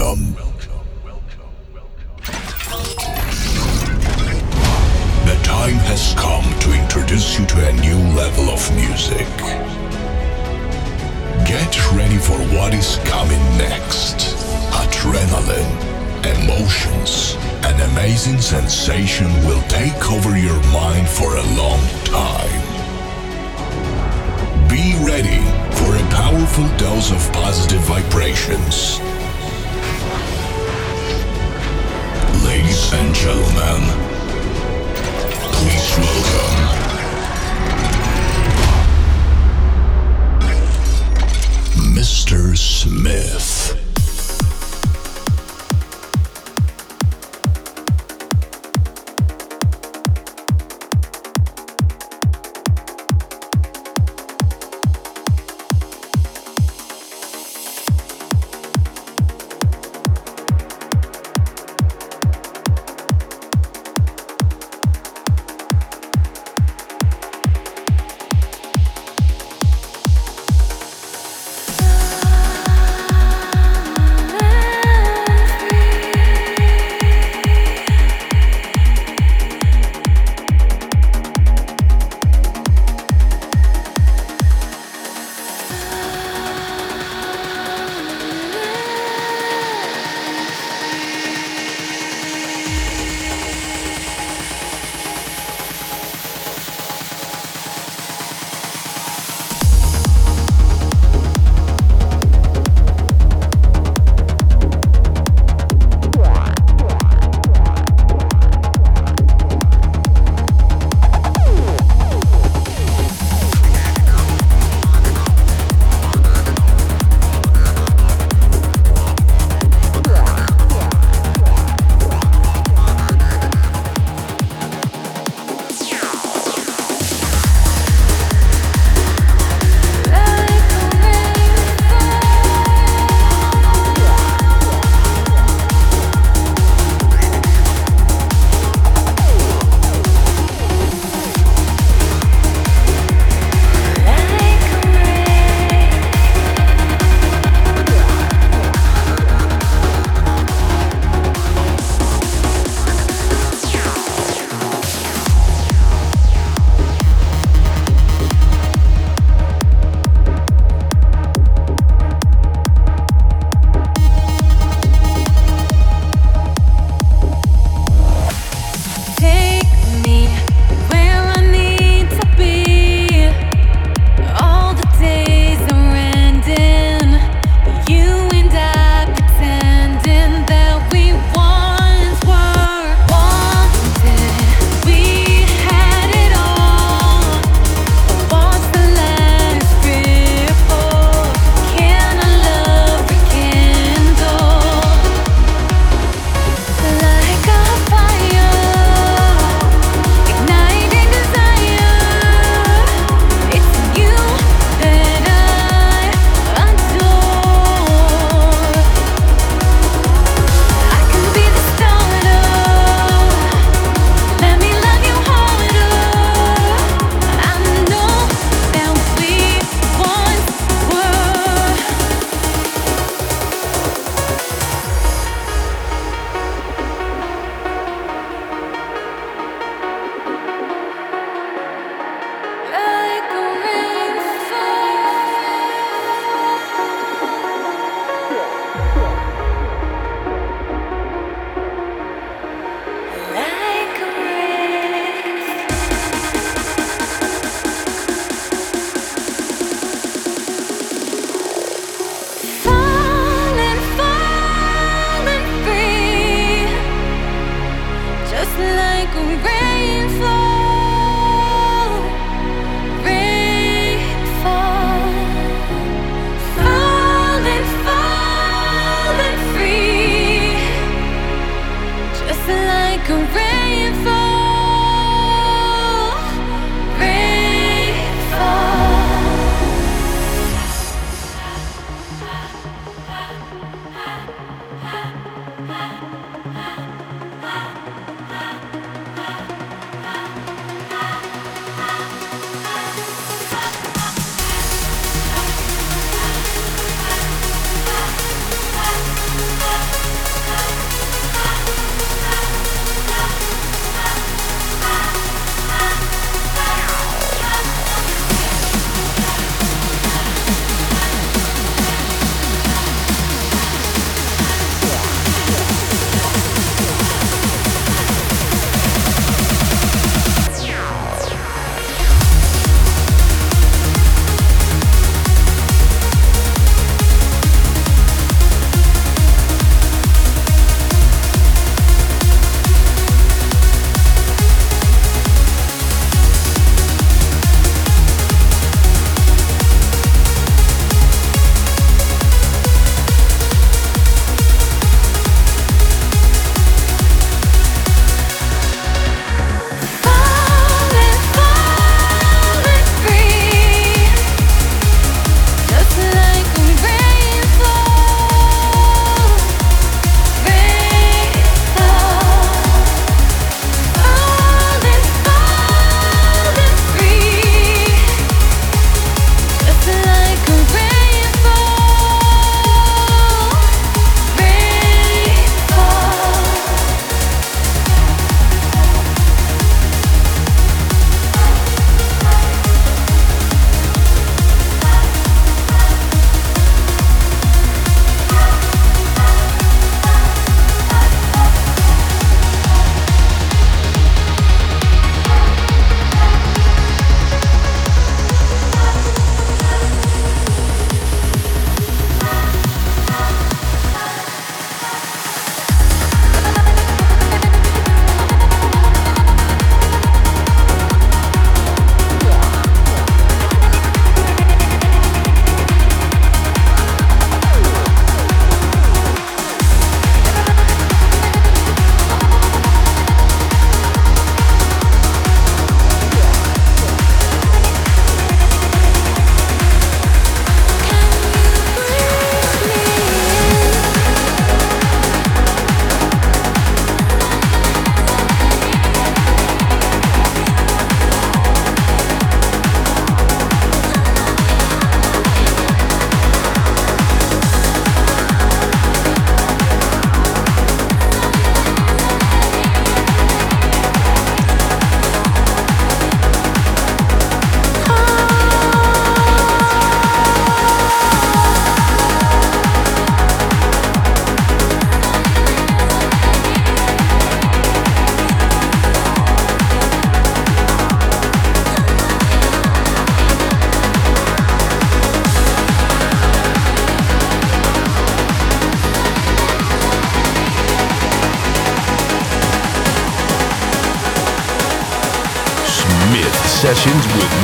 Welcome. The time has come to introduce you to a new level of music. Get ready for what is coming next. Adrenaline, emotions, an amazing sensation will take over your mind for a long time. Be ready for a powerful dose of positive vibrations. Gentlemen, please welcome Mr. Smith.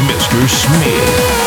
Mr. Smith.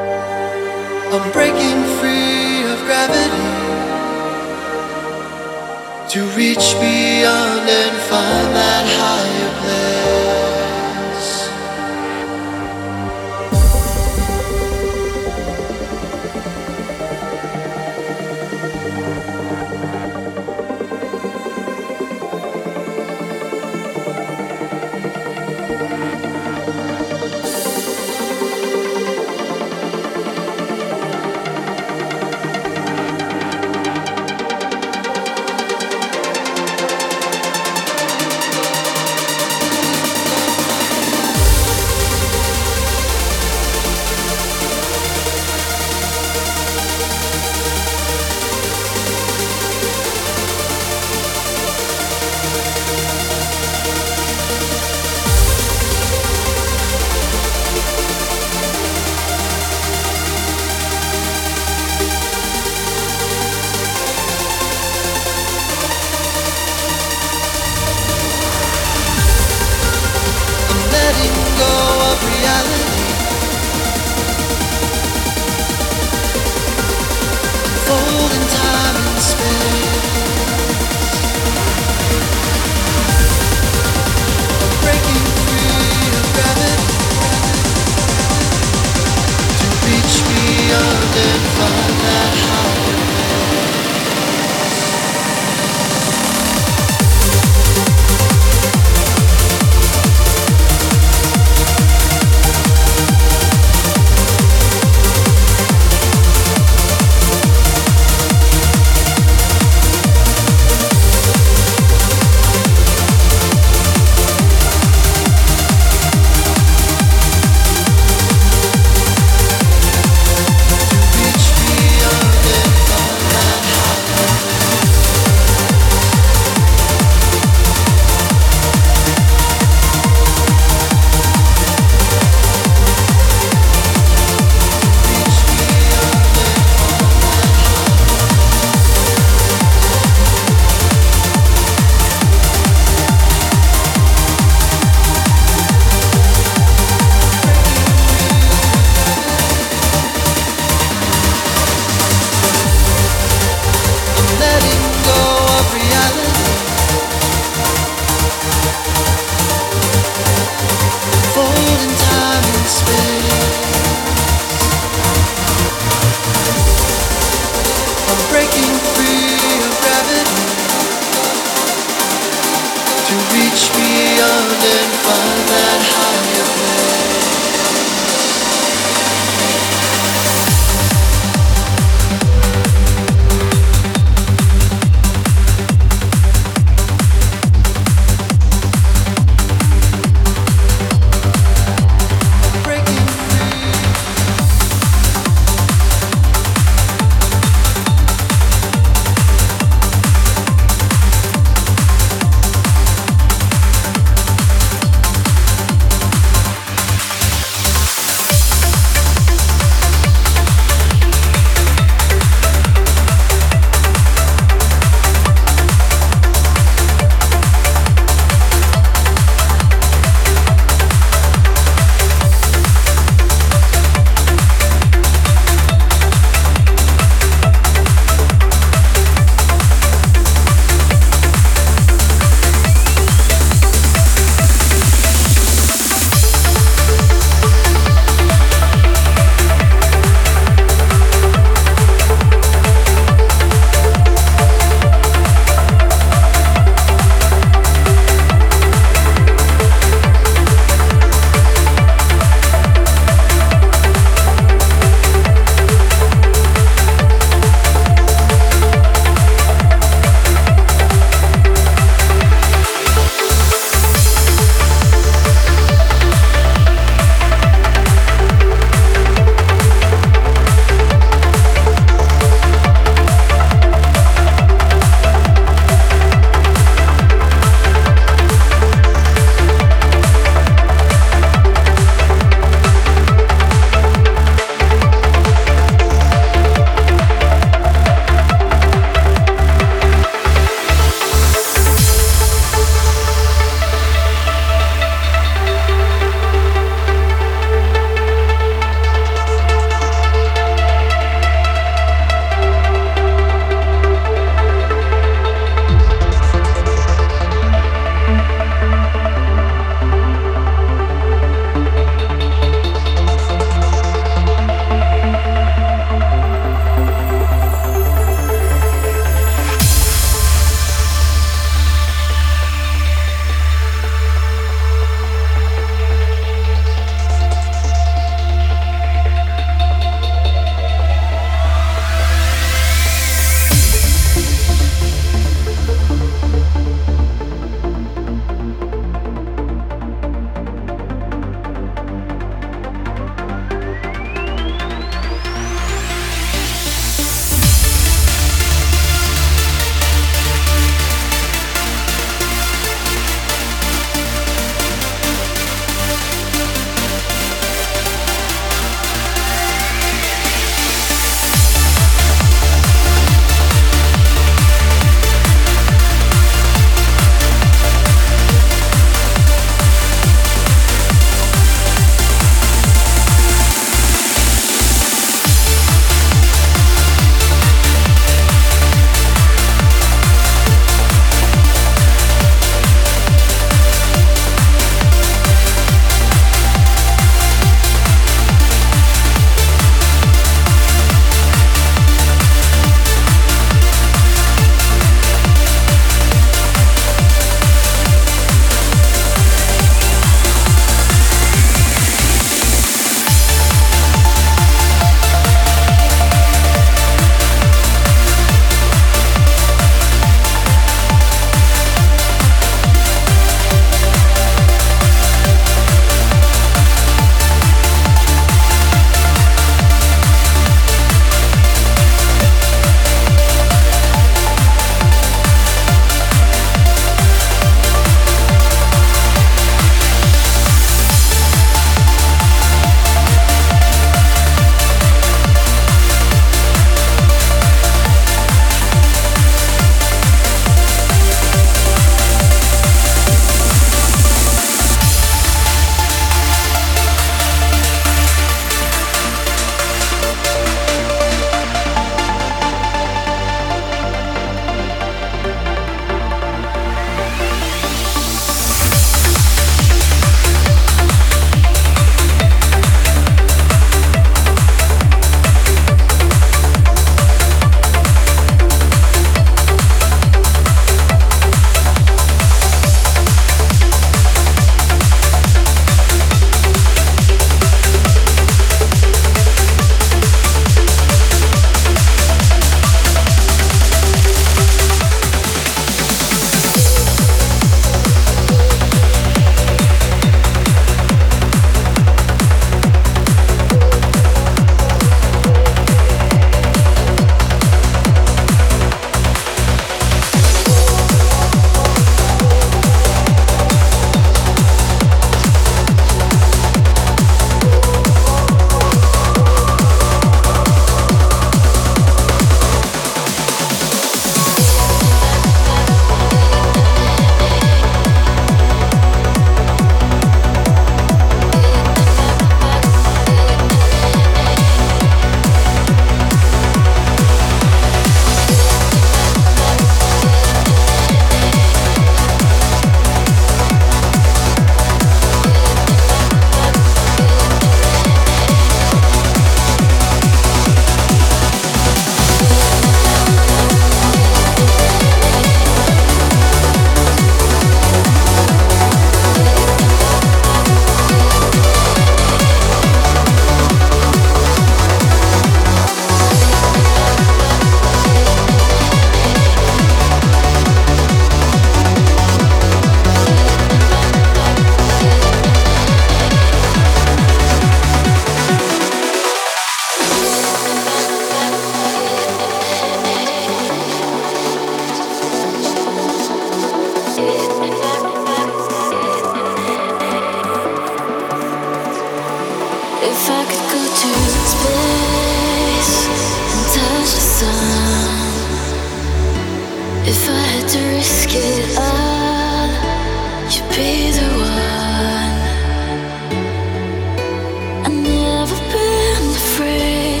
afraid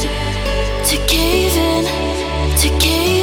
to cave in, to cave in.